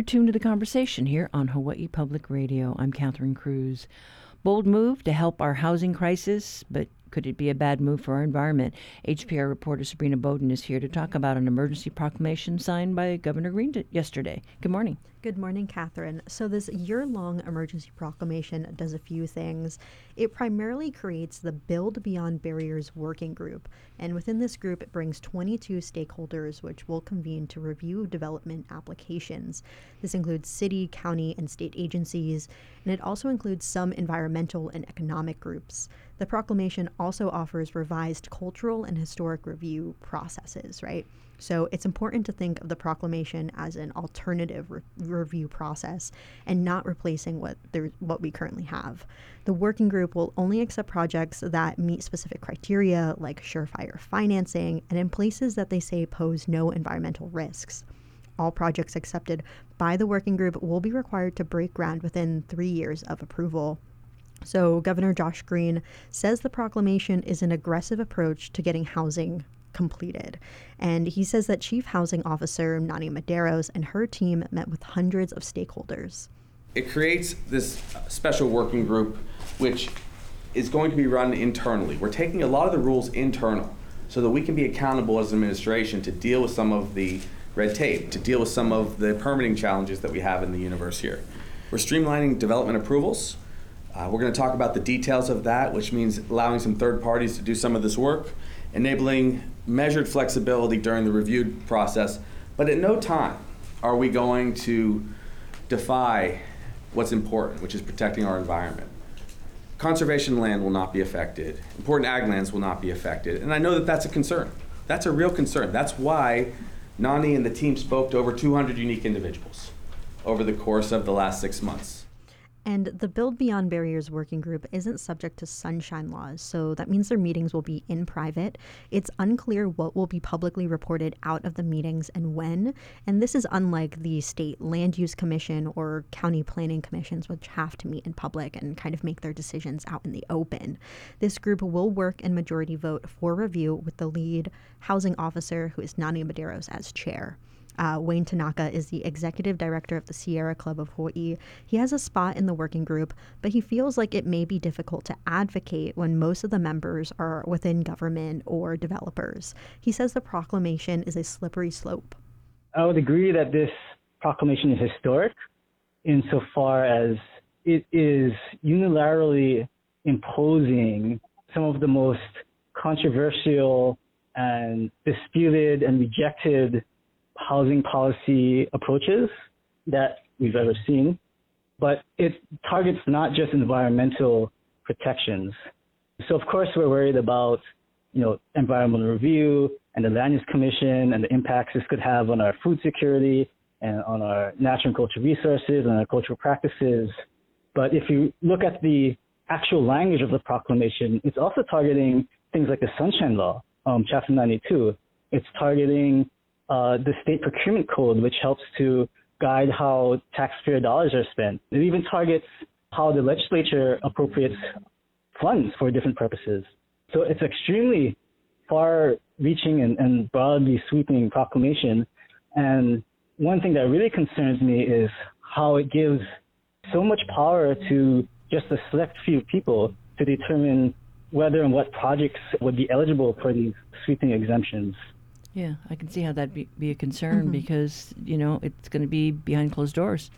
You're tuned to the conversation here on Hawaii Public Radio. I'm Catherine Cruz. Bold move to help our housing crisis, but could it be a bad move for our environment? HPR reporter Sabrina Bodon is here to talk about an emergency proclamation signed by Governor Green yesterday. Good morning. Good morning, Catherine. So, this year long emergency proclamation does a few things. It primarily creates the Build Beyond Barriers Working Group, and within this group, it brings 22 stakeholders which will convene to review development applications. This includes city, county, and state agencies, and it also includes some environmental and economic groups. The proclamation also offers revised cultural and historic review processes, right? So it's important to think of the proclamation as an alternative re- review process and not replacing what there, what we currently have. The working group will only accept projects that meet specific criteria like surefire financing and in places that they say pose no environmental risks. All projects accepted by the working group will be required to break ground within three years of approval. So, Governor Josh Green says the proclamation is an aggressive approach to getting housing completed. And he says that Chief Housing Officer Nani Medeiros and her team met with hundreds of stakeholders. It creates this special working group, which is going to be run internally. We're taking a lot of the rules internal so that we can be accountable as an administration to deal with some of the red tape, to deal with some of the permitting challenges that we have in the universe here. We're streamlining development approvals. Uh, we're going to talk about the details of that, which means allowing some third parties to do some of this work enabling measured flexibility during the review process, but at no time are we going to defy what's important, which is protecting our environment. Conservation land will not be affected. Important ag lands will not be affected. And I know that that's a concern. That's a real concern. That's why Nani and the team spoke to over 200 unique individuals over the course of the last six months. And the Build Beyond Barriers working group isn't subject to sunshine laws, so that means their meetings will be in private. It's unclear what will be publicly reported out of the meetings and when. And this is unlike the state land use commission or county planning commissions, which have to meet in public and kind of make their decisions out in the open. This group will work in majority vote for review with the lead housing officer, who is Nani Medeiros, as chair. Uh, Wayne Tanaka is the executive director of the Sierra Club of Hawaii. He has a spot in the working group, but he feels like it may be difficult to advocate when most of the members are within government or developers. He says the proclamation is a slippery slope. I would agree that this proclamation is historic insofar as it is unilaterally imposing some of the most controversial and disputed and rejected housing policy approaches that we've ever seen, but it targets not just environmental protections. So of course we're worried about, you know, environmental review and the Land Use Commission and the impacts this could have on our food security and on our natural and cultural resources and our cultural practices. But if you look at the actual language of the proclamation, it's also targeting things like the Sunshine Law, um, Chapter 92. It's targeting uh, the state procurement code, which helps to guide how taxpayer dollars are spent. It even targets how the legislature appropriates funds for different purposes. So it's extremely far reaching and, and broadly sweeping proclamation. And one thing that really concerns me is how it gives so much power to just a select few people to determine whether and what projects would be eligible for these sweeping exemptions. Yeah, I can see how that'd be, be a concern mm-hmm. because, you know, it's going to be behind closed doors.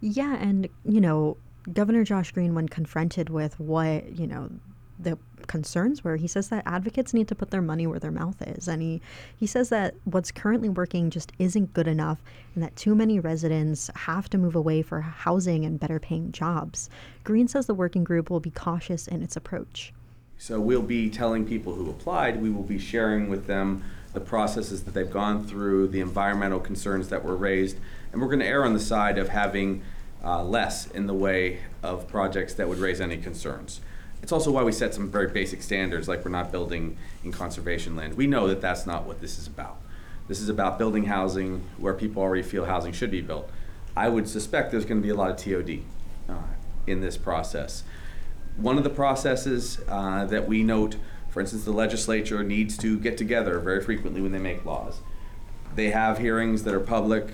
Yeah, and, you know, Governor Josh Green, when confronted with what, you know, the concerns were, he says that advocates need to put their money where their mouth is. And he, he says that what's currently working just isn't good enough and that too many residents have to move away for housing and better paying jobs. Green says the working group will be cautious in its approach. So we'll be telling people who applied, we will be sharing with them the processes that they've gone through, the environmental concerns that were raised, and we're going to err on the side of having uh, less in the way of projects that would raise any concerns. It's also why we set some very basic standards, like we're not building in conservation land. We know that that's not what this is about. This is about building housing where people already feel housing should be built. I would suspect there's going to be a lot of TOD uh, in this process. One of the processes uh, that we note for instance, the legislature needs to get together very frequently when they make laws. They have hearings that are public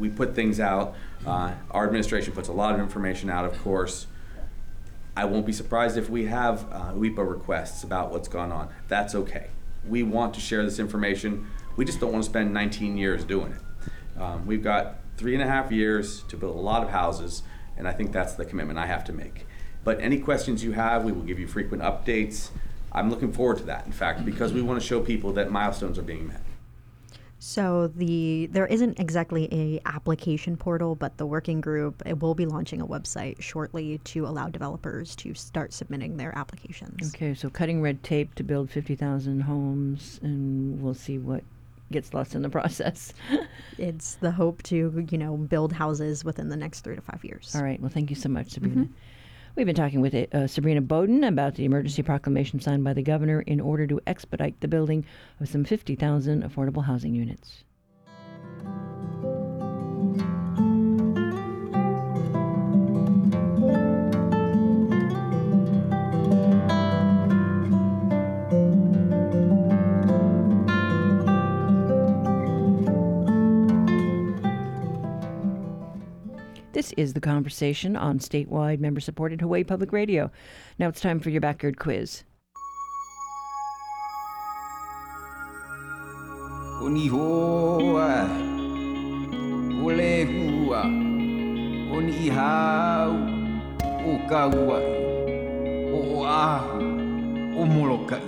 we put things out. Uh, our administration puts a lot of information out, of course. I won't be surprised if we have uh, UIPA requests about what's gone on. That's okay. We want to share this information. We just don't want to spend 19 years doing it. Um, we've got three and a half years to build a lot of houses, and I think that's the commitment I have to make. But any questions you have, we will give you frequent updates. I'm looking forward to that, in fact, because we want to show people that milestones are being met. So the there isn't exactly a application portal, but the working group it will be launching a website shortly to allow developers to start submitting their applications. Okay, so cutting red tape to build 50,000 homes, and we'll see what gets lost in the process. It's the hope to you know build houses within the next three to five years. All right, well, thank you so much, Sabrina. Mm-hmm. We've been talking with uh, Sabrina Bodon about the emergency proclamation signed by the governor in order to expedite the building of some 50,000 affordable housing units. This is the conversation on statewide member supported Hawaii Public Radio. Now it's time for your backyard quiz. Oni hoa, ole hua, oni hau, o kauai, o ahu, o molokai,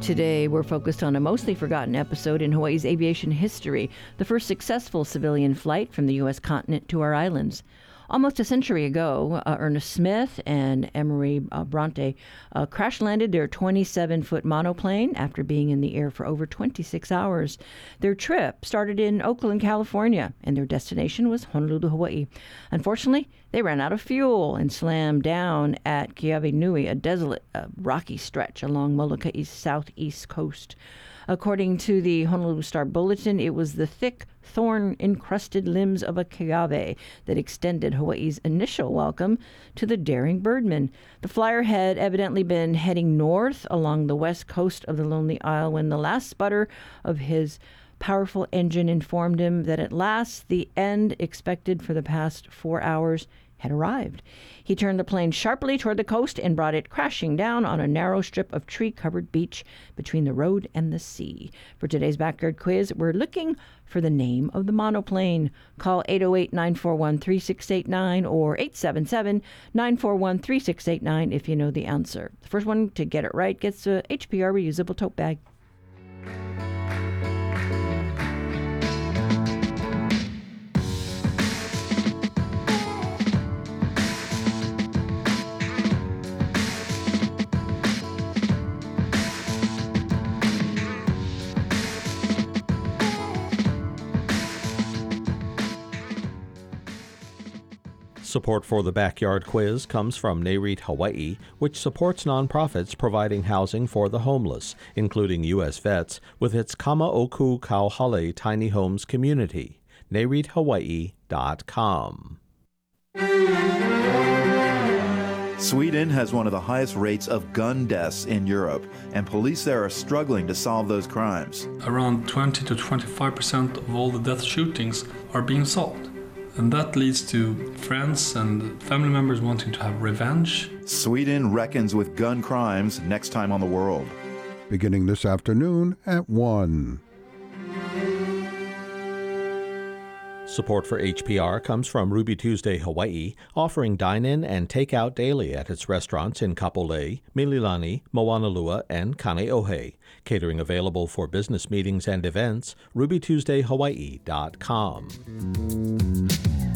Today, we're focused on a mostly forgotten episode in Hawaii's aviation history the first successful civilian flight from the U.S. continent to our islands. Almost a century ago, uh, Ernest Smith and Emory uh, Bronte uh, crash landed their 27 foot monoplane after being in the air for over 26 hours. Their trip started in Oakland, California, and their destination was Honolulu, Hawaii. Unfortunately, they ran out of fuel and slammed down at Keawe Nui, a desolate, uh, rocky stretch along Moloka'i's southeast coast. According to the Honolulu Star Bulletin, it was the thick, thorn encrusted limbs of a keawe that extended Hawaii's initial welcome to the daring birdman. The flyer had evidently been heading north along the west coast of the Lonely Isle when the last sputter of his powerful engine informed him that at last the end expected for the past four hours had arrived. He turned the plane sharply toward the coast and brought it crashing down on a narrow strip of tree covered beach between the road and the sea. For today's backyard quiz, we're looking for the name of the monoplane. Call 808 941 3689 or 877 941 3689 if you know the answer. The first one to get it right gets a HPR reusable tote bag. Support for the Backyard Quiz comes from NAREIT Hawaii, which supports nonprofits providing housing for the homeless, including U.S. vets, with its Kama'oku Kauhale Tiny Homes community. NAREITHawaii.com. Sweden has one of the highest rates of gun deaths in Europe, and police there are struggling to solve those crimes. Around 20 to 25 percent of all the death shootings are being solved. And that leads to friends and family members wanting to have revenge. Sweden reckons with gun crimes next time on the world. beginning this afternoon at 1. Support for HPR comes from Ruby Tuesday Hawaii, offering dine in and take out daily at its restaurants in Kapolei, Mililani, Moanalua, and Kaneohe. Catering available for business meetings and events, rubytuesdayhawaii.com.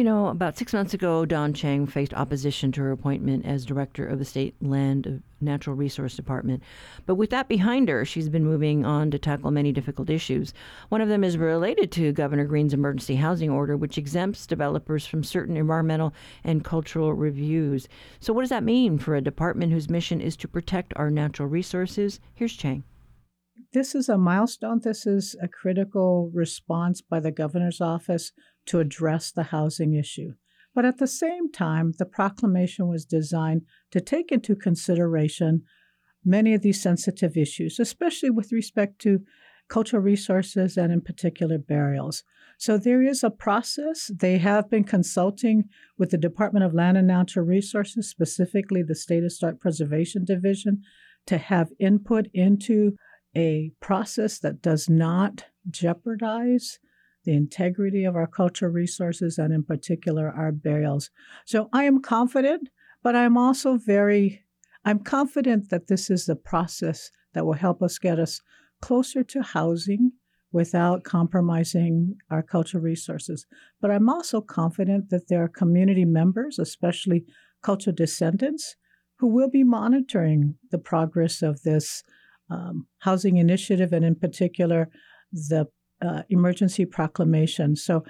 You know, about six months ago, Dawn Chang faced opposition to her appointment as director of the State Land uh, Natural Resource Department. But with that behind her, she's been moving on to tackle many difficult issues. One of them is related to Governor Green's emergency housing order, which exempts developers from certain environmental and cultural reviews. So, what does that mean for a department whose mission is to protect our natural resources? Here's Chang. This is a milestone. This is a critical response by the governor's office to address the housing issue. But at the same time, the proclamation was designed to take into consideration many of these sensitive issues, especially with respect to cultural resources and, in particular, burials. So there is a process. They have been consulting with the Department of Land and Natural Resources, specifically the State Historic Preservation Division, to have input into a process that does not jeopardize the integrity of our cultural resources and, in particular, our burials. So I am confident, but I'm also very, I'm confident that this is the process that will help us get us closer to housing without compromising our cultural resources. But I'm also confident that there are community members, especially cultural descendants, who will be monitoring the progress of this um, housing initiative and, in particular, the uh, emergency proclamation. So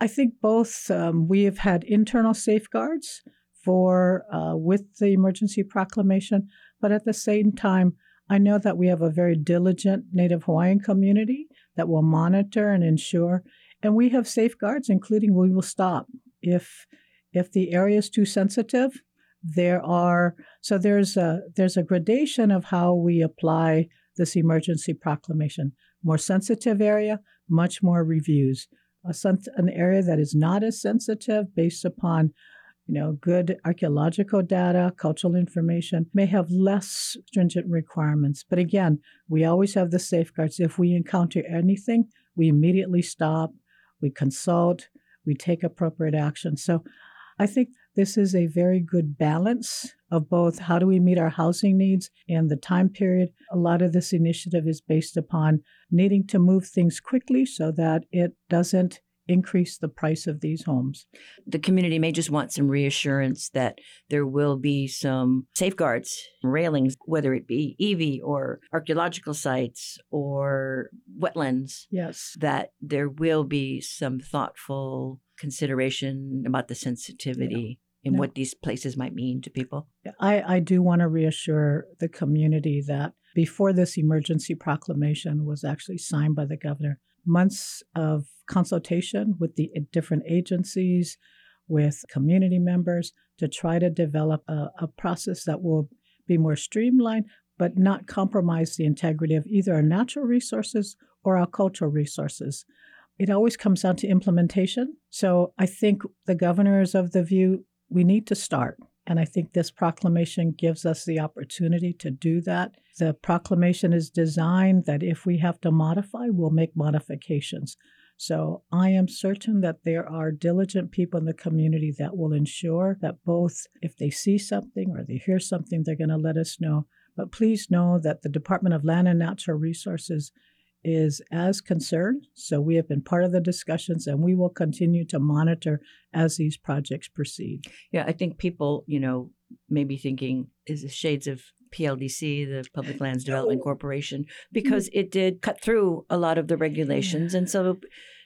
I think both um, we have had internal safeguards for uh, with the emergency proclamation, but at the same time, I know that we have a very diligent Native Hawaiian community that will monitor and ensure, and we have safeguards, including we will stop if if the area is too sensitive. There are so there's a there's a gradation of how we apply this emergency proclamation more sensitive area, much more reviews. A, an area that is not as sensitive based upon you know, good archaeological data, cultural information may have less stringent requirements. But again, we always have the safeguards. If we encounter anything, we immediately stop, we consult, we take appropriate action. So I think this is a very good balance of both how do we meet our housing needs and the time period. A lot of this initiative is based upon needing to move things quickly so that it doesn't increase the price of these homes. The community may just want some reassurance that there will be some safeguards, railings, whether it be EV or archaeological sites or wetlands. Yes. That there will be some thoughtful consideration about the sensitivity and no. what these places might mean to people. I, I do want to reassure the community that before this emergency proclamation was actually signed by the governor, months of consultation with the eh, different agencies, with community members to try to develop a, a process that will be more streamlined but not compromise the integrity of either our natural resources or our cultural resources it always comes down to implementation. So I think the governor is of the view we need to start. And I think this proclamation gives us the opportunity to do that. The proclamation is designed that if we have to modify, we'll make modifications. So I am certain that there are diligent people in the community that will ensure that both if they see something or they hear something, they're going to let us know. But please know that the Department of Land and Natural Resources is as concerned. So we have been part of the discussions and we will continue to monitor as these projects proceed. Yeah, I think people, you know, may be thinking is the shades of PLDC, the Public Lands Development Corporation, because mm. it did cut through a lot of the regulations. And so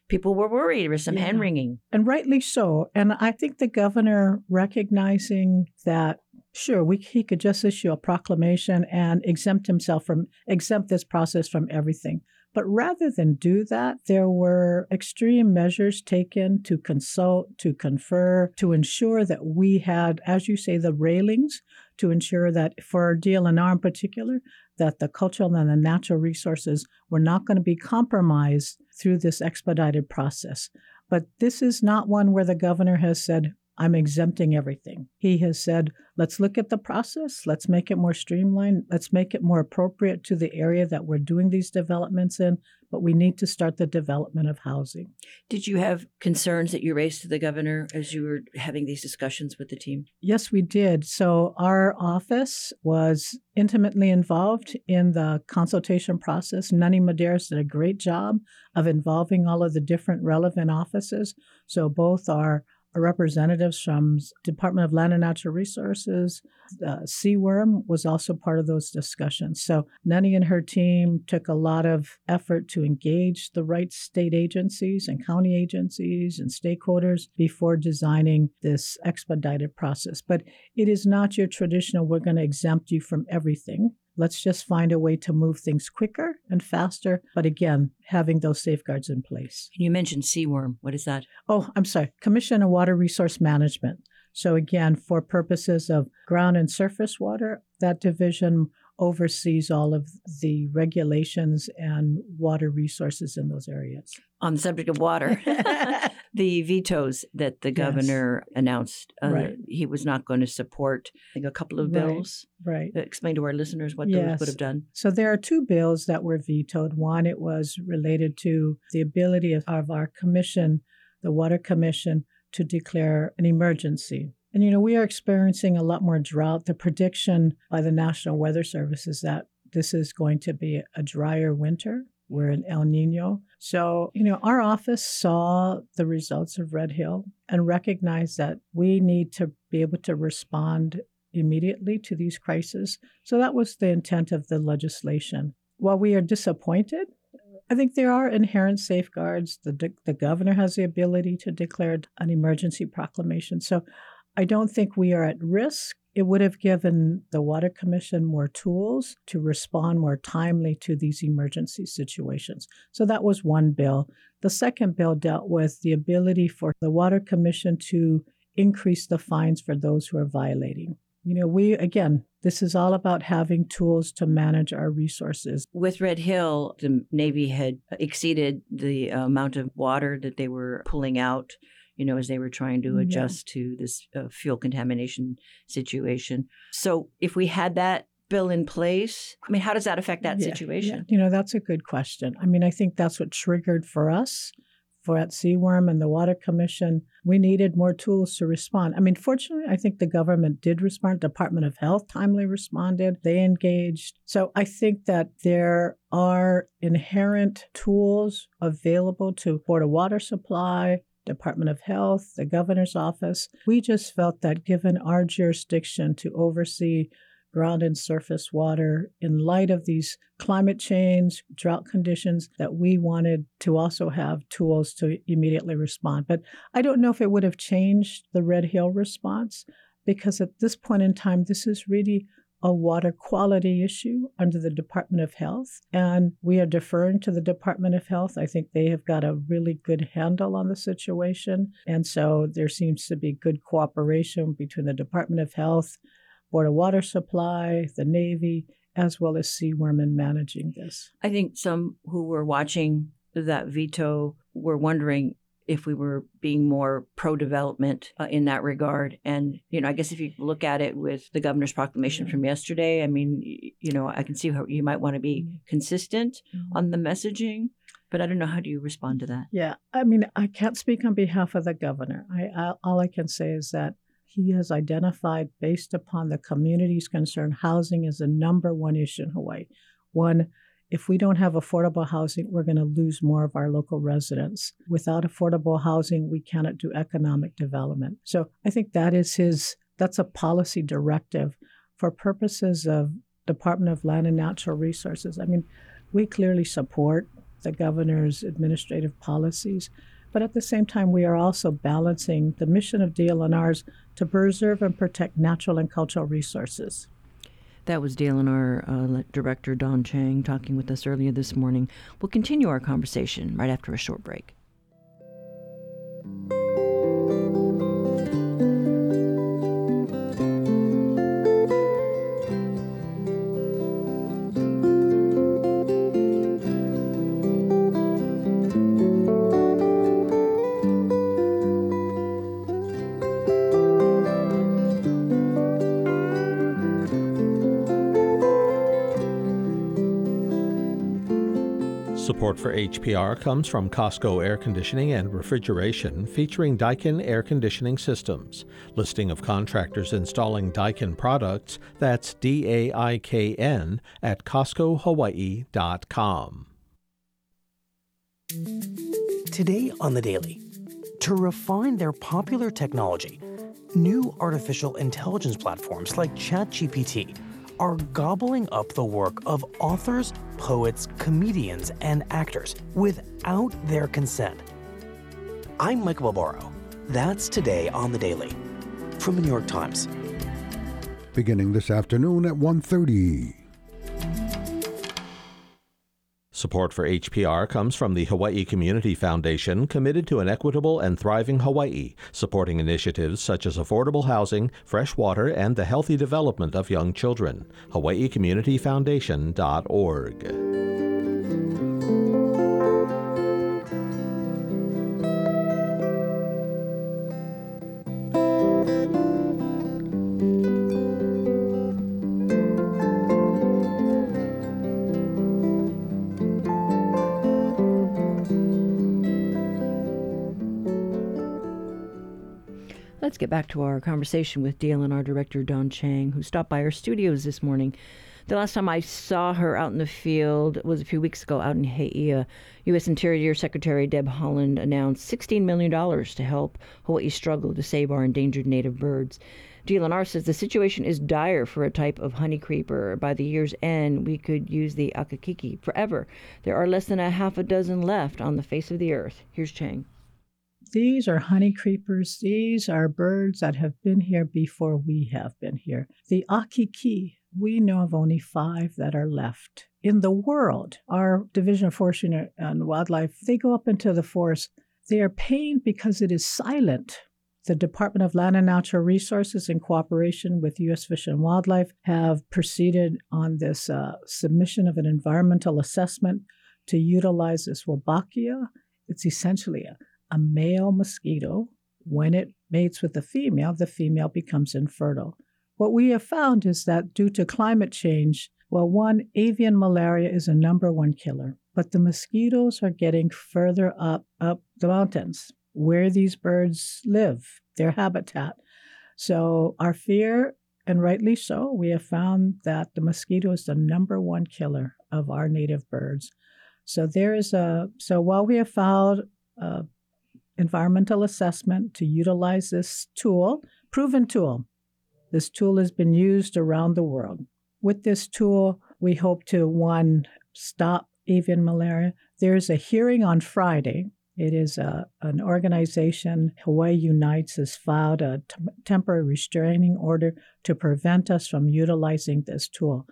people were worried. There was some yeah. hand wringing. And rightly so. And I think the governor recognizing that Sure, we, he could just issue a proclamation and exempt himself from exempt this process from everything. But rather than do that, there were extreme measures taken to consult, to confer, to ensure that we had, as you say, the railings to ensure that for DLNR in particular, that the cultural and the natural resources were not going to be compromised through this expedited process. But this is not one where the governor has said, I'm exempting everything. He has said, let's look at the process, let's make it more streamlined, let's make it more appropriate to the area that we're doing these developments in, but we need to start the development of housing. Did you have concerns that you raised to the governor as you were having these discussions with the team? Yes, we did. So, our office was intimately involved in the consultation process. Nani Medeiros did a great job of involving all of the different relevant offices. So, both our representatives from Department of Land and Natural Resources. Uh, CWRM was also part of those discussions. So Nani and her team took a lot of effort to engage the right state agencies and county agencies and stakeholders before designing this expedited process. But it is not your traditional, we're going to exempt you from everything. Let's just find a way to move things quicker and faster, but again, having those safeguards in place. You mentioned CWRM. What is that? Oh, I'm sorry, Commission on Water Resource Management. So, again, for purposes of ground and surface water, that division oversees all of the regulations and water resources in those areas. On the subject of water, the vetoes that the governor yes. announced, uh, right. he was not going to support a couple of bills. Right. right. Explain to our listeners what yes. those would have done. So there are two bills that were vetoed. One, it was related to the ability of, of our commission, the Water Commission, to declare an emergency and you know, we are experiencing a lot more drought. The prediction by the National Weather Service is that this is going to be a drier winter. We're in El Nino. So, you know, our office saw the results of Red Hill and recognized that we need to be able to respond immediately to these crises. So that was the intent of the legislation. While we are disappointed, I think there are inherent safeguards. The, the governor has the ability to declare an emergency proclamation. So I don't think we are at risk. It would have given the Water Commission more tools to respond more timely to these emergency situations. So that was one bill. The second bill dealt with the ability for the Water Commission to increase the fines for those who are violating. You know, we, again, this is all about having tools to manage our resources. With Red Hill, the Navy had exceeded the amount of water that they were pulling out you know, as they were trying to adjust yeah. to this uh, fuel contamination situation. So if we had that bill in place, I mean, how does that affect that yeah, situation? Yeah. You know, that's a good question. I mean, I think that's what triggered for us for at CWRM and the Water Commission, we needed more tools to respond. I mean, fortunately, I think the government did respond. Department of Health timely responded. They engaged. So I think that there are inherent tools available to Board of Water Supply, Department of Health, the governor's office. We just felt that given our jurisdiction to oversee ground and surface water in light of these climate change, drought conditions, that we wanted to also have tools to immediately respond. But I don't know if it would have changed the Red Hill response because at this point in time, this is really a water quality issue under the Department of Health. And we are deferring to the Department of Health. I think they have got a really good handle on the situation. And so there seems to be good cooperation between the Department of Health, Board of Water Supply, the Navy, as well as CWRM in managing this. I think some who were watching that veto were wondering if we were being more pro development uh, in that regard. And, you know, I guess if you look at it with the governor's proclamation from yesterday, I mean, you know, I can see how you might want to be mm-hmm. consistent mm-hmm. on the messaging. But I don't know how do you respond to that. Yeah, I mean, I can't speak on behalf of the governor. I, I all I can say is that he has identified, based upon the community's concern, housing is the number one issue in Hawaii. One if we don't have affordable housing, we're going to lose more of our local residents. Without affordable housing, we cannot do economic development. So I think that is his, that's a policy directive for purposes of Department of Land and Natural Resources. I mean, we clearly support the governor's administrative policies, but at the same time, we are also balancing the mission of DLNRs to preserve and protect natural and cultural resources. That was DLNR uh, Director Dawn Chang talking with us earlier this morning. We'll continue our conversation right after a short break. Support for HPR comes from Cosco Air Conditioning and Refrigeration, featuring Daikin Air Conditioning Systems. Listing of contractors installing Daikin products, that's D A I K N, at CoscoHawaii.com. Today on The Daily. to refine their popular technology. New artificial intelligence platforms like ChatGPT are gobbling up the work of authors, poets, comedians, and actors without their consent. I'm Mike Barbaro. That's today on the Daily from the New York Times. Beginning this afternoon at 1:30. Support for HPR comes from the Hawaii Community Foundation, committed to an equitable and thriving Hawaii, supporting initiatives such as affordable housing, fresh water, and the healthy development of young children. HawaiiCommunityFoundation.org. get back to our conversation with DLNR Director Dawn Chang, who stopped by our studios this morning. The last time I saw her out in the field was a few weeks ago out in Heia. U.S. Uh, Interior Secretary Deb Haaland announced $16 million to help Hawaii struggle to save our endangered native birds. DLNR says the situation is dire for a type of honey creeper. By the year's end, we could use the akikiki forever. There are less than a half a dozen left on the face of the earth. Here's Chang. These are honey creepers. These are birds that have been here before we have been here. The akikiki, we know of only five that are left. In the world, our Division of Forestry and Wildlife, they go up into the forest. They are paying because it is silent. The Department of Land and Natural Resources, in cooperation with U.S. Fish and Wildlife, have proceeded on this uh, submission of an environmental assessment to utilize this Wolbachia. It's essentially a a male mosquito, when it mates with a female, the female becomes infertile. What we have found is that due to climate change, well, one, avian malaria is a number one killer, but the mosquitoes are getting further up up the mountains where these birds live, their habitat. So our fear, and rightly so, we have found that the mosquito is the number one killer of our native birds. So there is a so while we have found uh, environmental assessment to utilize this tool, proven tool. This tool has been used around the world. With this tool, we hope to one stop avian malaria. There's a hearing on Friday. It is a, an organization, Hawaii Unites, has filed a t- temporary restraining order to prevent us from utilizing this tool.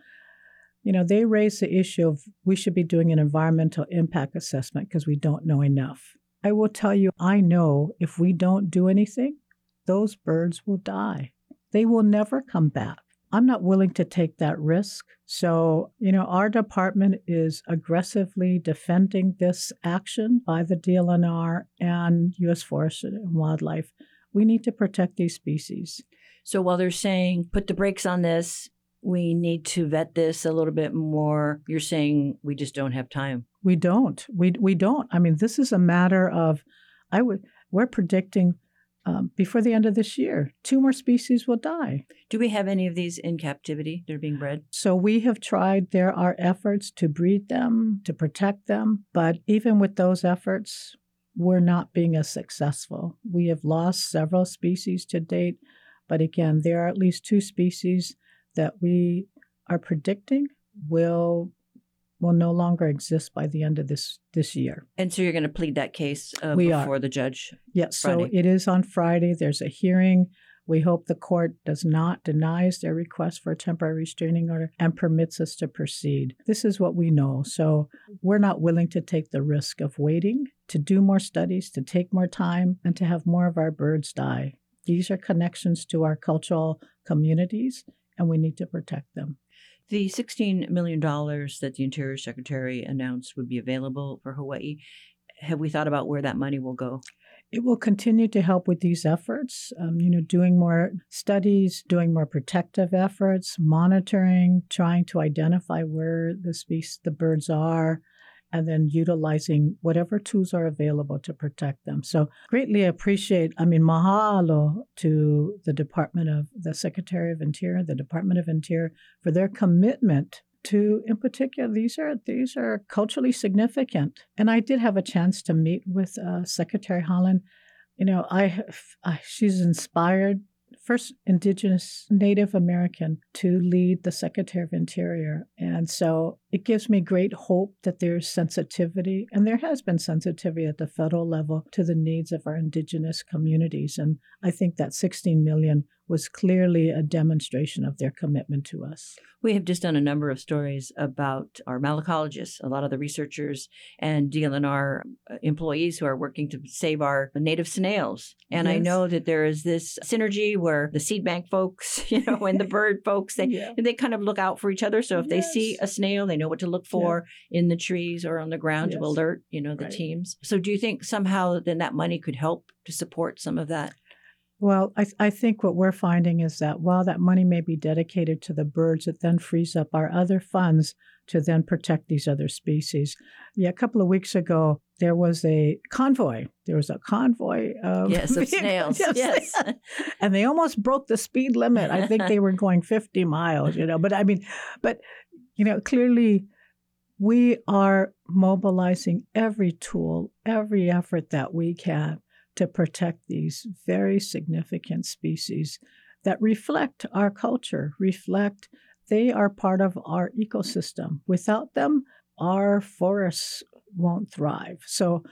You know, they raise the issue of we should be doing an environmental impact assessment because we don't know enough. I will tell you, I know if we don't do anything, those birds will die. They will never come back. I'm not willing to take that risk. So, you know, our department is aggressively defending this action by the DLNR and U.S. Forest and Wildlife. We need to protect these species. So while they're saying put the brakes on this, we need to vet this a little bit more, you're saying we just don't have time. We don't. We we don't. I mean, this is a matter of, I would. We're predicting um, before the end of this year, two more species will die. Do we have any of these in captivity They're being bred? So we have tried. There are efforts to breed them, to protect them, but even with those efforts, we're not being as successful. We have lost several species to date, but again, there are at least two species that we are predicting will will no longer exist by the end of this this year. And so you're going to plead that case uh, before are. the judge. Yes, Friday. so it is on Friday. There's a hearing. We hope the court does not denies their request for a temporary restraining order and permits us to proceed. This is what we know. So we're not willing to take the risk of waiting to do more studies, to take more time, and to have more of our birds die. These are connections to our cultural communities, and we need to protect them. The $16 million that the Interior Secretary announced would be available for Hawaii. Have we thought about where that money will go? It will continue to help with these efforts, um, you know, doing more studies, doing more protective efforts, monitoring, trying to identify where the species, the birds are, and then utilizing whatever tools are available to protect them. So greatly appreciate, I mean, mahalo to the Department of the Secretary of Interior, the Department of Interior for their commitment to in particular these are these are culturally significant and i did have a chance to meet with uh, secretary Haaland you know, I, I she's inspired first indigenous Native American to lead the Secretary of Interior. And so it gives me great hope that there's sensitivity, and there has been sensitivity at the federal level to the needs of our indigenous communities. And I think that 16 million was clearly a demonstration of their commitment to us. We have just done a number of stories about our malacologists, a lot of the researchers and DLNR uh, employees who are working to save our native snails. And yes. I know that there is this synergy where the seed bank folks, you know, and the bird folks, they, yeah. they kind of look out for each other. So if yes. they see a snail, they know what to look for yeah. in the trees or on the ground yes. to alert, you know, the right. teams. So do you think somehow then that money could help to support some of that? Well, I, I think what we're finding is that while that money may be dedicated to the birds, it then frees up our other funds to then protect these other species. Yeah, a couple of weeks ago, there was a convoy. There was a convoy of yes, of snails. yes, yes. and they almost broke the speed limit. I think they were going 50 miles. You know, but I mean, but you know, clearly we are mobilizing every tool, every effort that we can to protect these very significant species that reflect our culture, reflect they are part of our ecosystem. Without them, our forests won't thrive. So,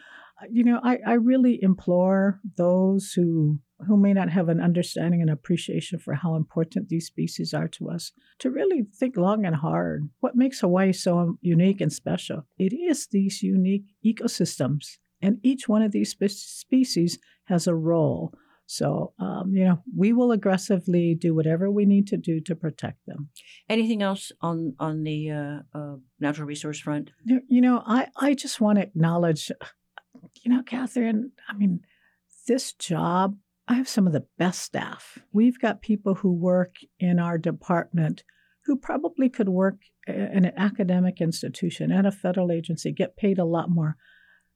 you know, I, I really implore those who who may not have an understanding and appreciation for how important these species are to us to really think long and hard. What makes Hawaii so unique and special? It is these unique ecosystems and each one of these spe- species has a role. So, um, you know, we will aggressively do whatever we need to do to protect them. Anything else on on the uh, uh, natural resource front? You know, I, I just want to acknowledge, you know, Catherine, I mean, this job, I have some of the best staff. We've got people who work in our department who probably could work in an academic institution at a federal agency, get paid a lot more.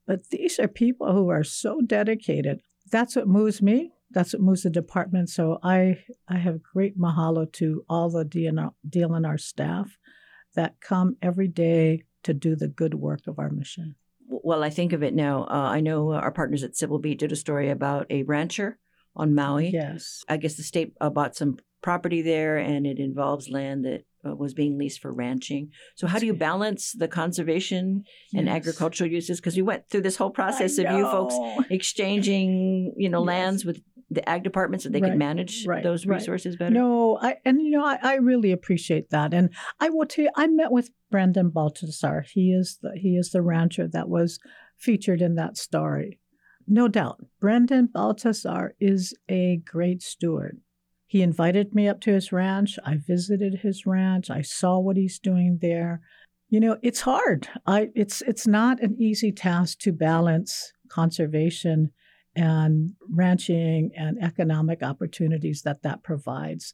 But these are people who are so dedicated. That's what moves me. That's what moves the department. So I, I have great mahalo to all the DNR, DLNR staff that come every day to do the good work of our mission. Well, I think of it now. Uh, I know our partners at Civil Beat did a story about a rancher on Maui. Yes. I guess the state uh, bought some property there and it involves land that uh, was being leased for ranching. So how do you balance the conservation yes. and agricultural uses? Because we went through this whole process of you folks exchanging, you know, yes. lands with the ag department so they right. could manage right. those resources right. better. No, I and you know I, I, really appreciate that, and I will tell you I met with Brandon Baltazar. He is the he is the rancher that was featured in that story. No doubt, Brendan Baltazar is a great steward. He invited me up to his ranch. I visited his ranch. I saw what he's doing there. You know, it's hard. I it's it's not an easy task to balance conservation and ranching and economic opportunities that that provides.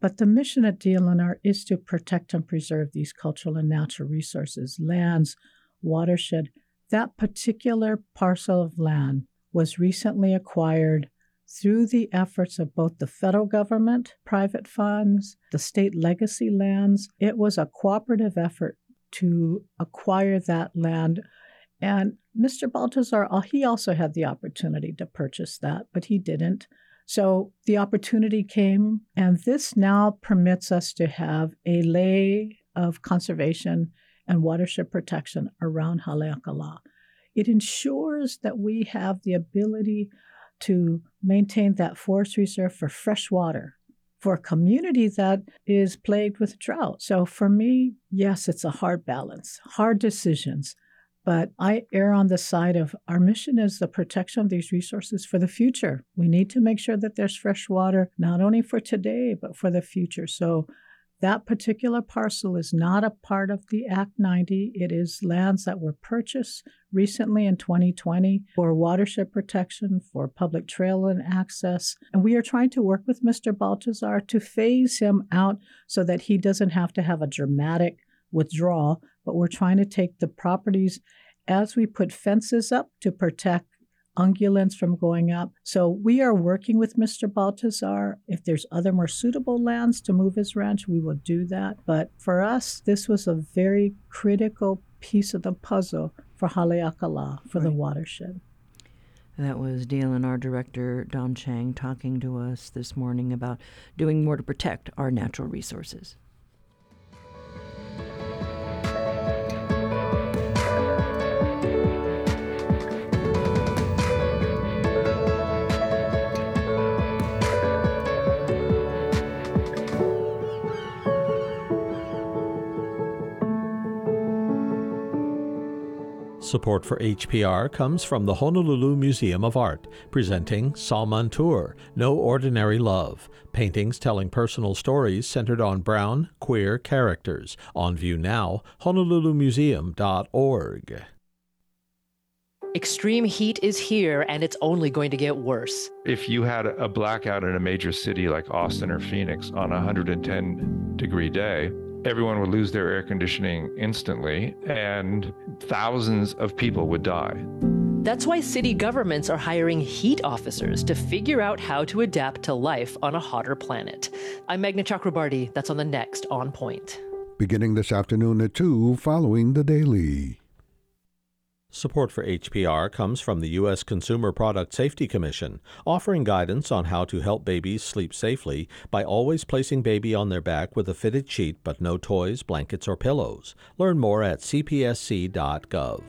But the mission at DLNR is to protect and preserve these cultural and natural resources, lands, watershed. That particular parcel of land was recently acquired through the efforts of both the federal government, private funds, the state legacy lands. It was a cooperative effort to acquire that land. And Mr. Baltazar, uh, he also had the opportunity to purchase that, but he didn't. So the opportunity came, and this now permits us to have a lay of conservation and watershed protection around Haleakala. It ensures that we have the ability to maintain that forest reserve for fresh water for a community that is plagued with drought. So for me, yes, it's a hard balance, hard decisions. But I err on the side of our mission is the protection of these resources for the future. We need to make sure that there's fresh water, not only for today, but for the future. So that particular parcel is not a part of the Act 90. It is lands that were purchased recently in 2020 for watershed protection, for public trail and access. And we are trying to work with Mr. Baltazar to phase him out so that he doesn't have to have a dramatic withdrawal. But we're trying to take the properties as we put fences up to protect ungulates from going up. So we are working with Mr. Baltazar. If there's other more suitable lands to move his ranch, we will do that. But for us, this was a very critical piece of the puzzle for Haleakala, for right. the watershed. That was DLNR Director Dawn Chang talking to us this morning about doing more to protect our natural resources. Support for HPR comes from the Honolulu Museum of Art, presenting Salman Toor No Ordinary Love, paintings telling personal stories centered on brown, queer characters. On view now, honolulumuseum.org. Extreme heat is here and it's only going to get worse. If you had a blackout in a major city like Austin or Phoenix on a 110 degree day, everyone would lose their air conditioning instantly and thousands of people would die. That's why city governments are hiring heat officers to figure out how to adapt to life on a hotter planet. I'm Meghna Chakrabarti. That's on the next On Point. Beginning this afternoon at 2, following the daily. Support for HPR comes from the U.S. Consumer Product Safety Commission, offering guidance on how to help babies sleep safely by always placing baby on their back with a fitted sheet but no toys, blankets, or pillows. Learn more at cpsc.gov.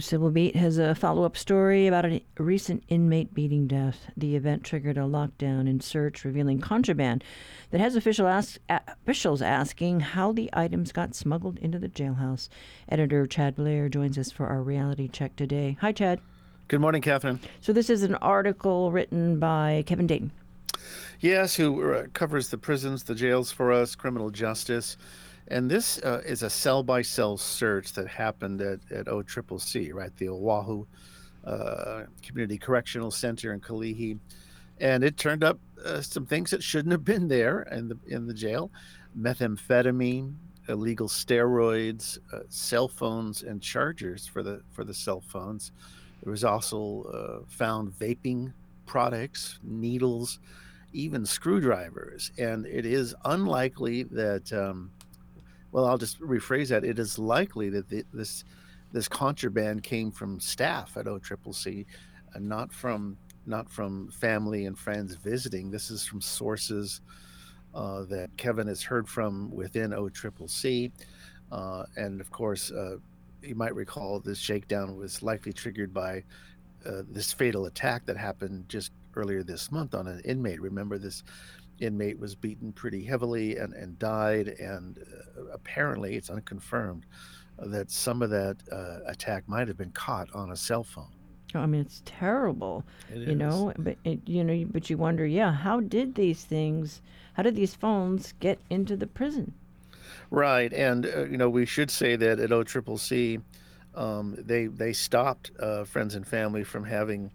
Civil Beat has a follow up story about a recent inmate beating death. The event triggered a lockdown in search, revealing contraband that has official ask, officials asking how the items got smuggled into the jailhouse. Editor Chad Blair joins us for our reality check today. Hi, Chad. Good morning, Catherine. So, this is an article written by Kevin Dayton. Yes, who uh, covers the prisons, the jails for us, criminal justice. And this uh, is a cell by cell search that happened at, at OCCC, right? The Oahu uh, Community Correctional Center in Kalihi. And it turned up uh, some things that shouldn't have been there in the, in the jail methamphetamine, illegal steroids, uh, cell phones, and chargers for the, for the cell phones. There was also uh, found vaping products, needles, even screwdrivers. And it is unlikely that. Um, well, I'll just rephrase that. It is likely that the, this this contraband came from staff at OCCC, and not from not from family and friends visiting. This is from sources uh, that Kevin has heard from within OCCC, uh, and of course, uh, you might recall this shakedown was likely triggered by uh, this fatal attack that happened just earlier this month on an inmate. Remember this inmate was beaten pretty heavily and, and died. And uh, apparently, it's unconfirmed that some of that uh, attack might have been caught on a cell phone. I mean, it's terrible, It you know. But it, you know, but you wonder, yeah, how did these things, how did these phones get into the prison? Right, and uh, you know we should say that at OCCC, um, they they stopped uh, friends and family from having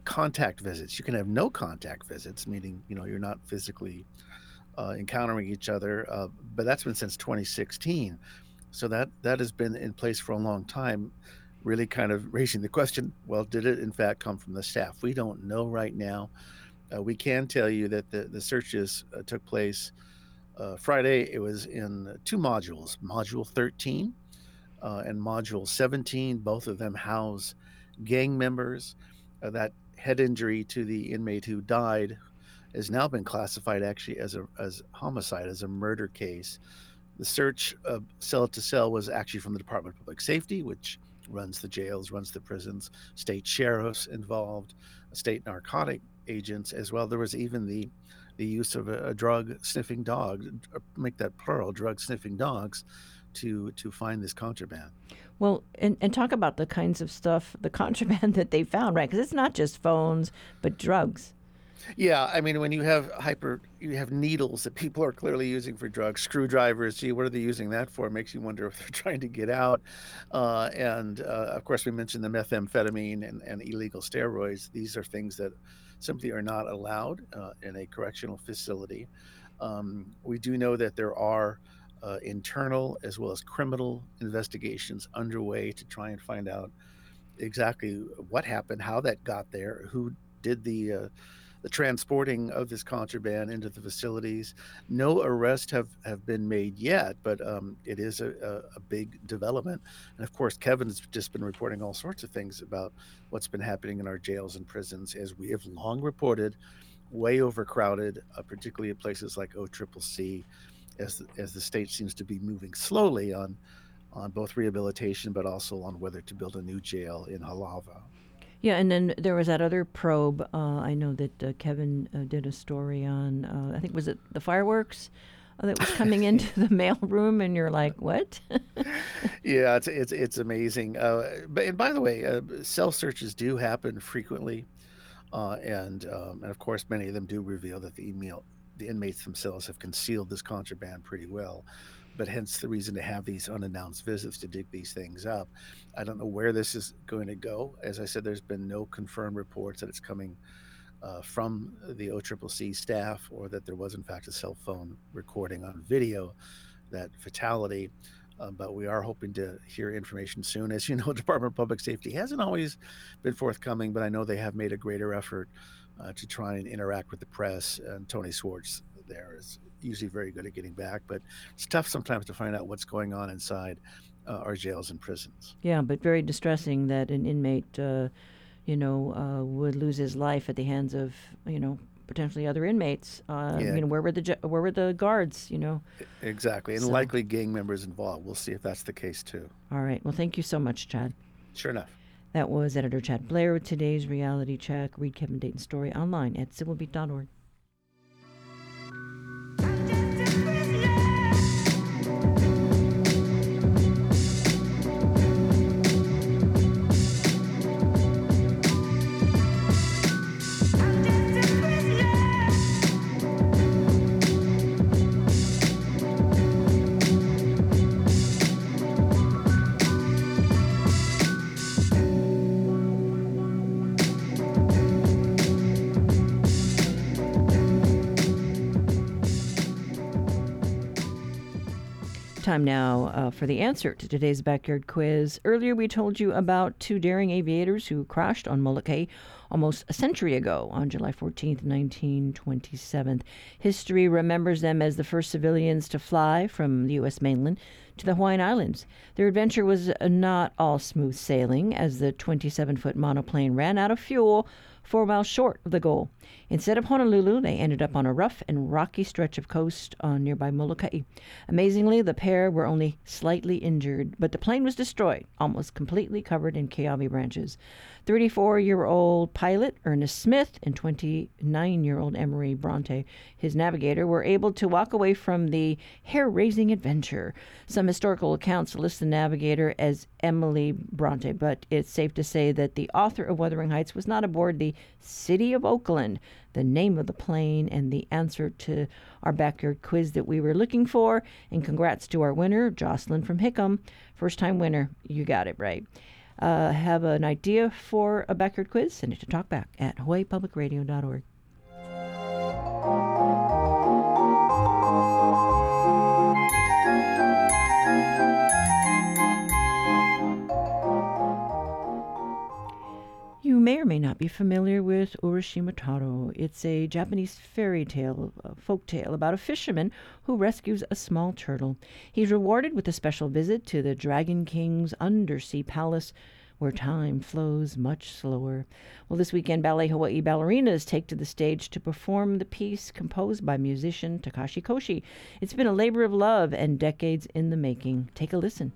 contact visits. You can have no contact visits, meaning you know you're not physically uh, encountering each other. Uh, but that's been since 2016, so that that has been in place for a long time. Really, kind of raising the question: Well, did it in fact come from the staff? We don't know right now. Uh, we can tell you that the the searches uh, took place uh, Friday. It was in two modules: Module 13 uh, and Module 17. Both of them house gang members. Uh, that head injury to the inmate who died has now been classified actually as a as homicide, as a murder case. The search of cell to cell was actually from the Department of Public Safety, which runs the jails, runs the prisons, state sheriffs involved, state narcotic agents as well. There was even the the use of a, a drug sniffing dog, uh, make that plural, drug sniffing dogs, to to find this contraband. Well, and, and talk about the kinds of stuff, the contraband that they found, right? Because it's not just phones, but drugs. Yeah, I mean, when you have hyper, you have needles that people are clearly using for drugs, screwdrivers. Gee, what are they using that for? Makes you wonder if they're trying to get out. Uh, and uh, of course, we mentioned the methamphetamine and, and illegal steroids. These are things that simply are not allowed uh, in a correctional facility. Um, we do know that there are uh, internal as well as criminal investigations underway to try and find out exactly what happened, how that got there, who did the uh, the transporting of this contraband into the facilities. No arrests have, have been made yet, but um, it is a, a, a, big development. And of course, Kevin's just been reporting all sorts of things about what's been happening in our jails and prisons, as we have long reported, way overcrowded, uh, particularly in places like OCCC, as the, as the state seems to be moving slowly on on both rehabilitation, but also on whether to build a new jail in Halawa. Yeah, and then there was that other probe. Uh, I know that uh, Kevin uh, did a story on. Uh, I think was it the fireworks uh, that was coming into the mail room, and you're like, what? yeah, it's it's it's amazing. Uh, but and by the way, cell searches do happen frequently, and um, and of course many of them do reveal that the email the inmates themselves have concealed this contraband pretty well but hence the reason to have these unannounced visits to dig these things up. I don't know where this is going to go. As I said, there's been no confirmed reports that it's coming uh, from the OCCC staff or that there was, in fact, a cell phone recording on video that fatality. Uh, but we are hoping to hear information soon. As you know, Department of Public Safety hasn't always been forthcoming, but I know they have made a greater effort uh, to try and interact with the press. And Toni Schwartz there is usually very good at getting back, but it's tough sometimes to find out what's going on inside uh, our jails and prisons. Yeah, but very distressing that an inmate, uh, you know, uh, would lose his life at the hands of, you know, potentially other inmates. Uh, yeah. You know, where were the where were the guards? You know. Exactly, and so. likely gang members involved. We'll see if that's the case too. All right. Well, thank you so much, Chad. Sure enough. That was editor Chad Blair with today's reality check. Read Kevin Dayton's story online at civilbeat.org. time now uh, for the answer to today's backyard quiz. Earlier, we told you about two daring aviators who crashed on Molokai almost a century ago on July 14, 1927. History remembers them as the first civilians to fly from the U.S. mainland to the Hawaiian Islands. Their adventure was not all smooth sailing as the 27 foot monoplane ran out of fuel four miles short of the goal. Instead of Honolulu, they ended up on a rough and rocky stretch of coast on nearby Molokai. Amazingly, the pair were only slightly injured, but the plane was destroyed, almost completely covered in keawe branches. 34 year old pilot Ernest Smith and 29 year old Emory Bronte, his navigator, were able to walk away from the hair raising adventure. Some historical accounts list the navigator as Emily Bronte, but it's safe to say that the author of Wuthering Heights was not aboard the City of Oakland, the name of the plane, and the answer to our backyard quiz that we were looking for. And congrats to our winner, Jocelyn from Hickam. First time winner. You got it right uh, have an idea for a backyard quiz, send it to talkback at hawaiipublicradio.org. may or may not be familiar with Urashima Taro. It's a Japanese fairy tale, a folk tale about a fisherman who rescues a small turtle. He's rewarded with a special visit to the Dragon King's undersea palace where time flows much slower. Well, this weekend, Ballet Hawaii ballerinas take to the stage to perform the piece composed by musician Takashi Koshi. It's been a labor of love and decades in the making. Take a listen.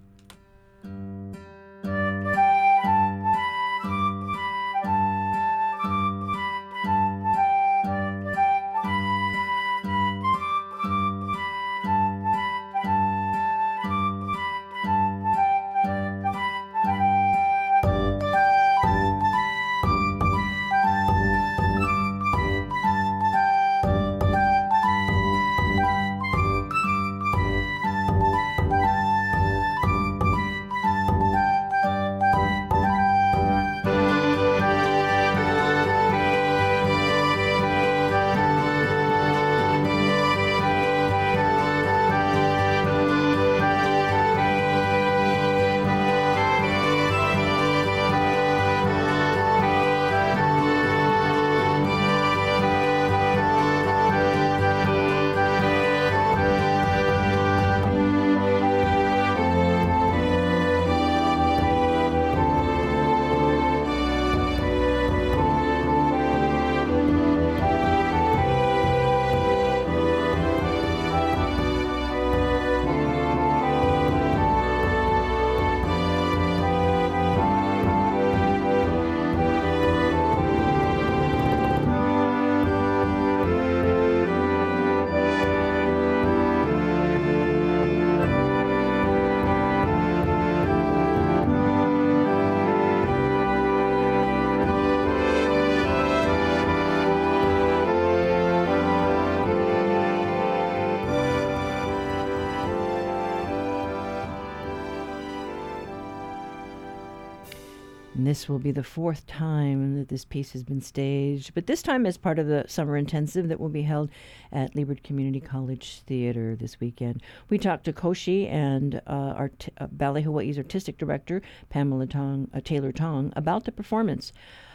This will be the fourth time that this piece has been staged, but this time as part of the summer intensive that will be held at Leeward Community College Theater this weekend. We talked to Koshi and uh, our uh, Ballet Hawaii's artistic director, Pamela Tong, uh, Taylor Tong, about the performance.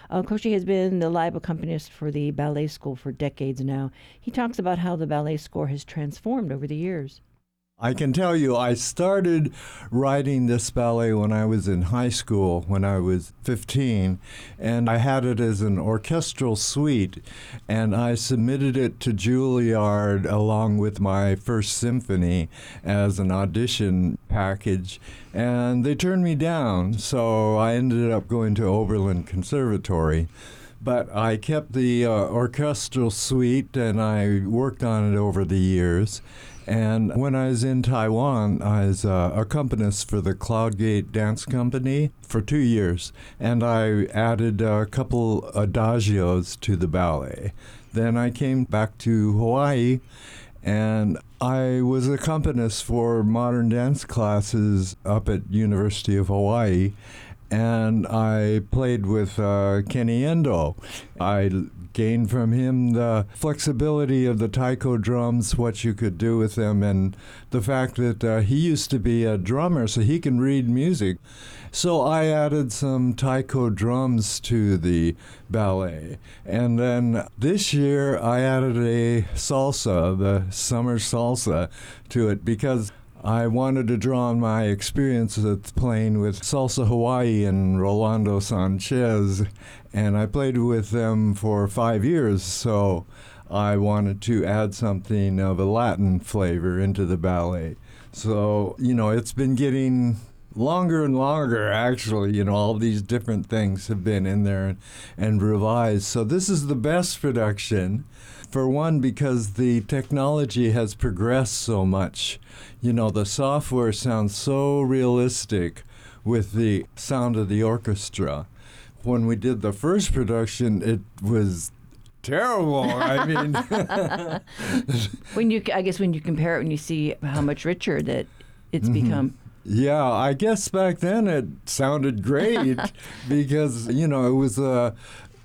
Uh, Koshi has been the live accompanist for the ballet school for decades now. He talks about how the ballet score has transformed over the years. I can tell you, I started writing this ballet when I was in high school, when I was 15, and I had it as an orchestral suite, and I submitted it to Juilliard along with my first symphony as an audition package, and they turned me down, so I ended up going to Oberlin Conservatory but I kept the uh, orchestral suite and I worked on it over the years. And when I was in Taiwan, I was uh, accompanist for the Cloudgate Dance Company for two years, and I added a couple adagios to the ballet. Then I came back to Hawaii, and I was accompanist for modern dance classes up at University of Hawaii and I played with uh, Kenny Endo. I gained from him the flexibility of the taiko drums, what you could do with them, and the fact that uh, he used to be a drummer, so he can read music. So I added some taiko drums to the ballet. And then this year I added a salsa, the summer salsa, to it because I wanted to draw on my experience with playing with Salsa Hawaii and Rolando Sanchez, and I played with them for five years, so I wanted to add something of a Latin flavor into the ballet. So, you know, it's been getting longer and longer, actually. You know, all these different things have been in there and, and revised. So, this is the best production for one, because the technology has progressed so much. You know, the software sounds so realistic with the sound of the orchestra. When we did the first production, it was terrible. I mean, when you, I guess, when you compare it, when you see how much richer that it's mm-hmm. become. Yeah, I guess back then it sounded great because you know it was a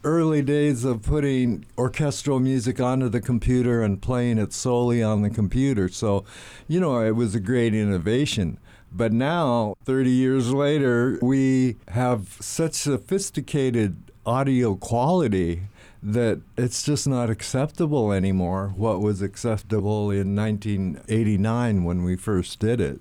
early days of putting orchestral music onto the computer and playing it solely on the computer. So, you know, it was a great innovation. But now, 30 years later, we have such sophisticated audio quality that it's just not acceptable anymore what was acceptable in 1989 when we first did it.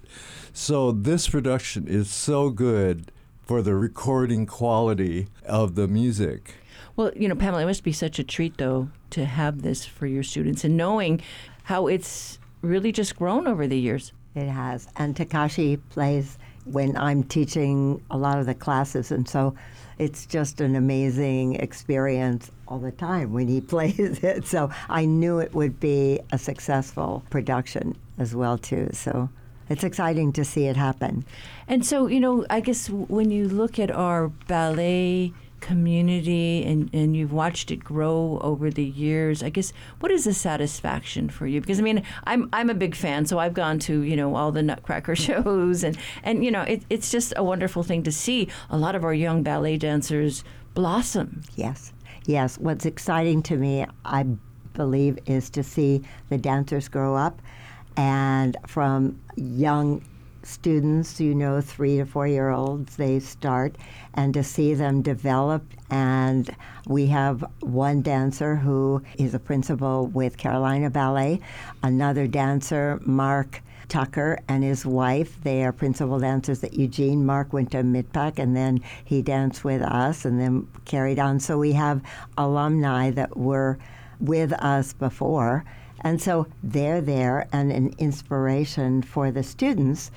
So this production is so good for the recording quality of the music. Well, you know, Pamela, it must be such a treat, though, to have this for your students and knowing how it's really just grown over the years. It has. And Takashi plays when I'm teaching a lot of the classes. And so it's just an amazing experience all the time when he plays it. So I knew it would be a successful production as well, too. So it's exciting to see it happen. And so, you know, I guess when you look at our ballet community and, and you've watched it grow over the years i guess what is the satisfaction for you? Because i mean i'm i'm a big fan so i've gone to you know all the nutcracker shows and and you know it, it's just a wonderful thing to see a lot of our young ballet dancers blossom. Yes. Yes. What's exciting to me i believe is to see the dancers grow up and from young students, you know, three to four year olds, they start, and to see them develop. And we have one dancer who is a principal with Carolina Ballet, another dancer, Mark. Tucker and his wife. They are principal dancers at Eugene. Mark went to Mid-Pac and then he danced with us and then carried on. So we have alumni that were with us before. And so they're there and an inspiration for the students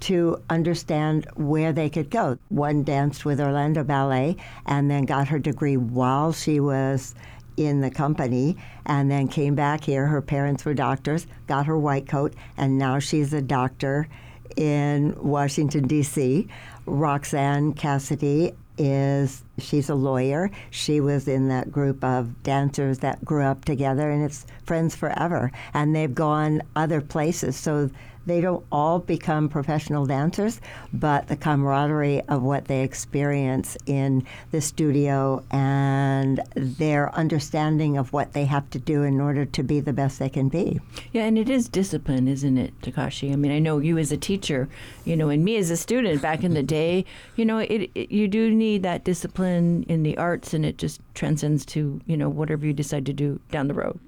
to understand where they could go. One danced with Orlando Ballet and then got her degree while she was in the company and then came back here. Her parents were doctors, got her white coat, and now she's a doctor in Washington, D.C. Roxanne Cassidy is she's a lawyer. She was in that group of dancers that grew up together and it's friends forever. And they've gone other places. So they don't all become professional dancers, but the camaraderie of what they experience in the studio and their understanding of what they have to do in order to be the best they can be. Yeah, and it is discipline, isn't it, Takashi? I mean, I know you as a teacher, you know, and me as a student back in the day, you know, it, it you do need that discipline in the arts, and it just transcends to you know whatever you decide to do down the road.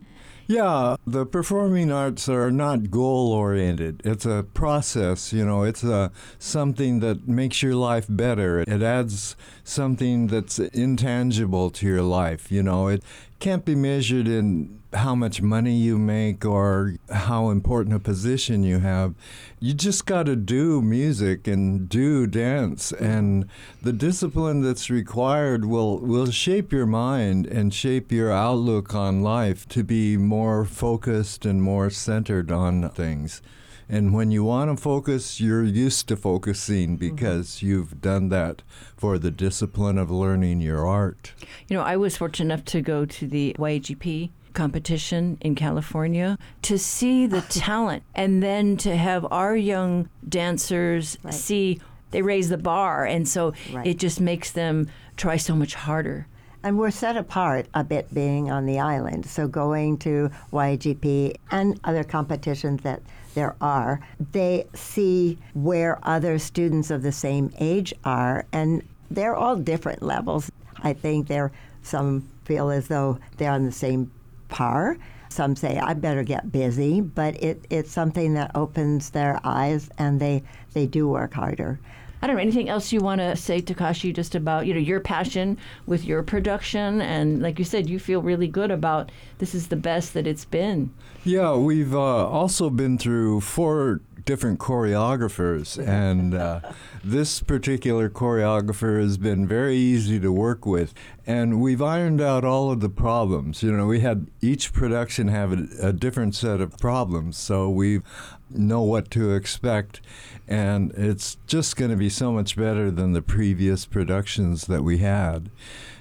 Yeah, the performing arts are not goal oriented. It's a process, you know, it's a something that makes your life better. It adds something that's intangible to your life, you know. It can't be measured in how much money you make or how important a position you have. You just got to do music and do dance and the discipline that's required will will shape your mind and shape your outlook on life to be more focused and more centered on things. And when you want to focus, you're used to focusing because mm-hmm. you've done that for the discipline of learning your art. You know, I was fortunate enough to go to the YAGP competition in California to see the talent and then to have our young dancers right. see they raise the bar and so right. it just makes them try so much harder. And we're set apart a bit being on the island. So going to YGP and other competitions that there are, they see where other students of the same age are, and they're all different levels. I think there some feel as though they're on the same par. Some say I better get busy, but it, it's something that opens their eyes, and they they do work harder. I don't know anything else you want to say, Takashi, just about you know your passion with your production, and like you said, you feel really good about this is the best that it's been. Yeah, we've uh, also been through four different choreographers, and uh, this particular choreographer has been very easy to work with, and we've ironed out all of the problems. You know, we had each production have a, a different set of problems, so we know what to expect and it's just going to be so much better than the previous productions that we had.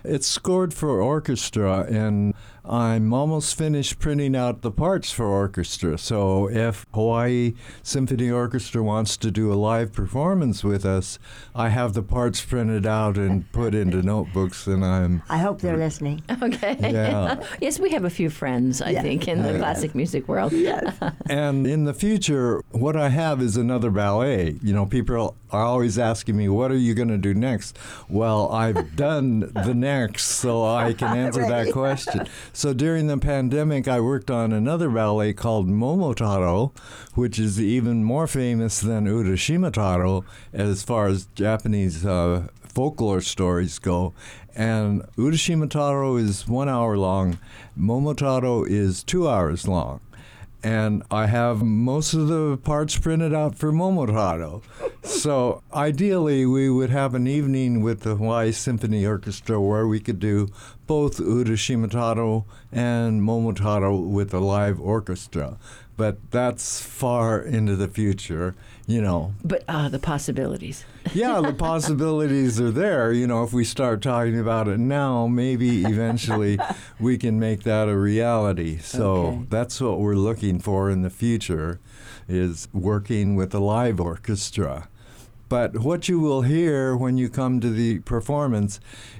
It's scored for orchestra, and I'm almost finished printing out the parts for orchestra. So if Hawaii Symphony Orchestra wants to do a live performance with us, I have the parts printed out and put into notebooks, and I'm. I hope they're listening. Okay. Yeah. yes, we have a few friends, I yeah. think, in the oh, yeah. classic music world. Yes. and in the future, what I have is another ballet. You know, people are always asking me, "What are you going to do next?" Well, I've done the next, so I can answer right. that question. So during the pandemic, I worked on another ballet called Momotaro, which is even more famous than Urashimataro as far as Japanese uh, folklore stories go. And Urashimataro is one hour long, Momotaro is two hours long and I have most of the parts printed out for Momotaro. so ideally, we would have an evening with the Hawaii Symphony Orchestra where we could do both Urashimataro and Momotaro with a live orchestra. But that's far into the future, you know. But uh, the possibilities. yeah, the possibilities are there. You know, if we start talking about it now, maybe eventually we can make that a reality. So okay. that's what we're looking for in the future is working with a live orchestra. But what you will hear when you come to the performance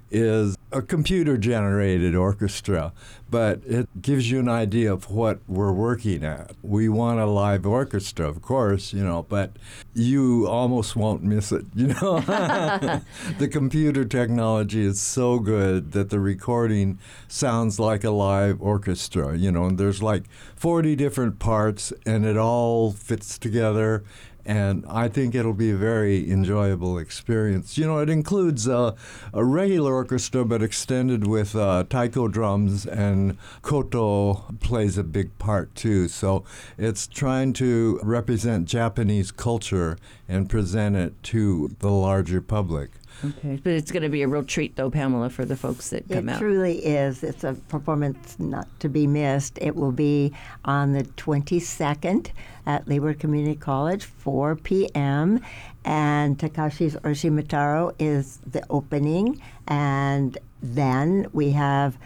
is a computer generated orchestra, but it gives you an idea of what we're working at. We want a live orchestra, of course, you know, but you almost won't miss it, you know. the computer technology is so good that the recording sounds like a live orchestra, you know, and there's like 40 different parts and it all fits together and I think it'll be a very enjoyable experience. You know, it includes a regular orchestra, but extended with uh, taiko drums, and koto plays a big part too. So it's trying to represent Japanese culture and present it to the larger public. Okay, but it's going to be a real treat, though, Pamela, for the folks that come it out. It truly is. It's a performance not to be missed. It will be on the 22nd at Leeward Community College, 4 p.m. And Takashi's Urashimataro is the opening. And then we have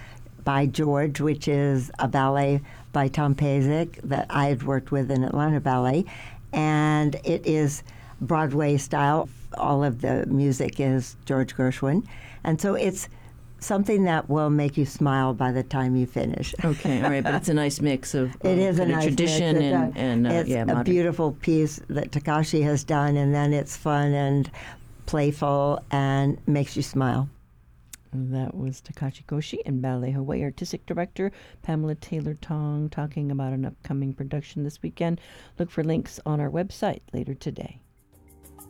By George, which is a ballet by Tom Pasek that I had worked with in Atlanta Ballet and it is Broadway style. All of the music is George Gershwin, and so it's something that will make you smile by the time you finish. Okay, all right, but it's a nice mix of It um, is a nice tradition mix. And, a- and uh, it's yeah, a modern. beautiful piece that Takashi has done, and then it's fun and playful and makes you smile. That was Takashi Koshi and Ballet Hawaii Artistic Director Pamela Taylor Tong talking about an upcoming production this weekend. Look for links on our website later today.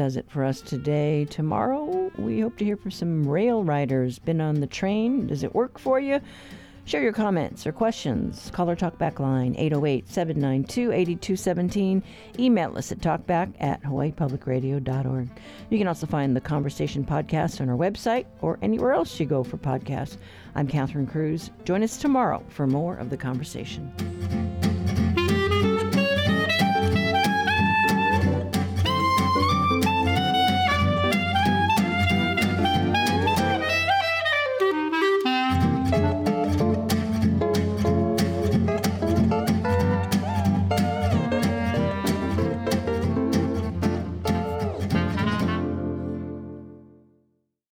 does it for us today. Tomorrow, we hope to hear from some rail riders. Been on the train? Does it work for you? Share your comments or questions. Call our talkback line 808 792 8217. Email us at talkback at hawaiipublicradio.org. You can also find the Conversation podcast on our website or anywhere else you go for podcasts. I'm Catherine Cruz. Join us tomorrow for more of the conversation.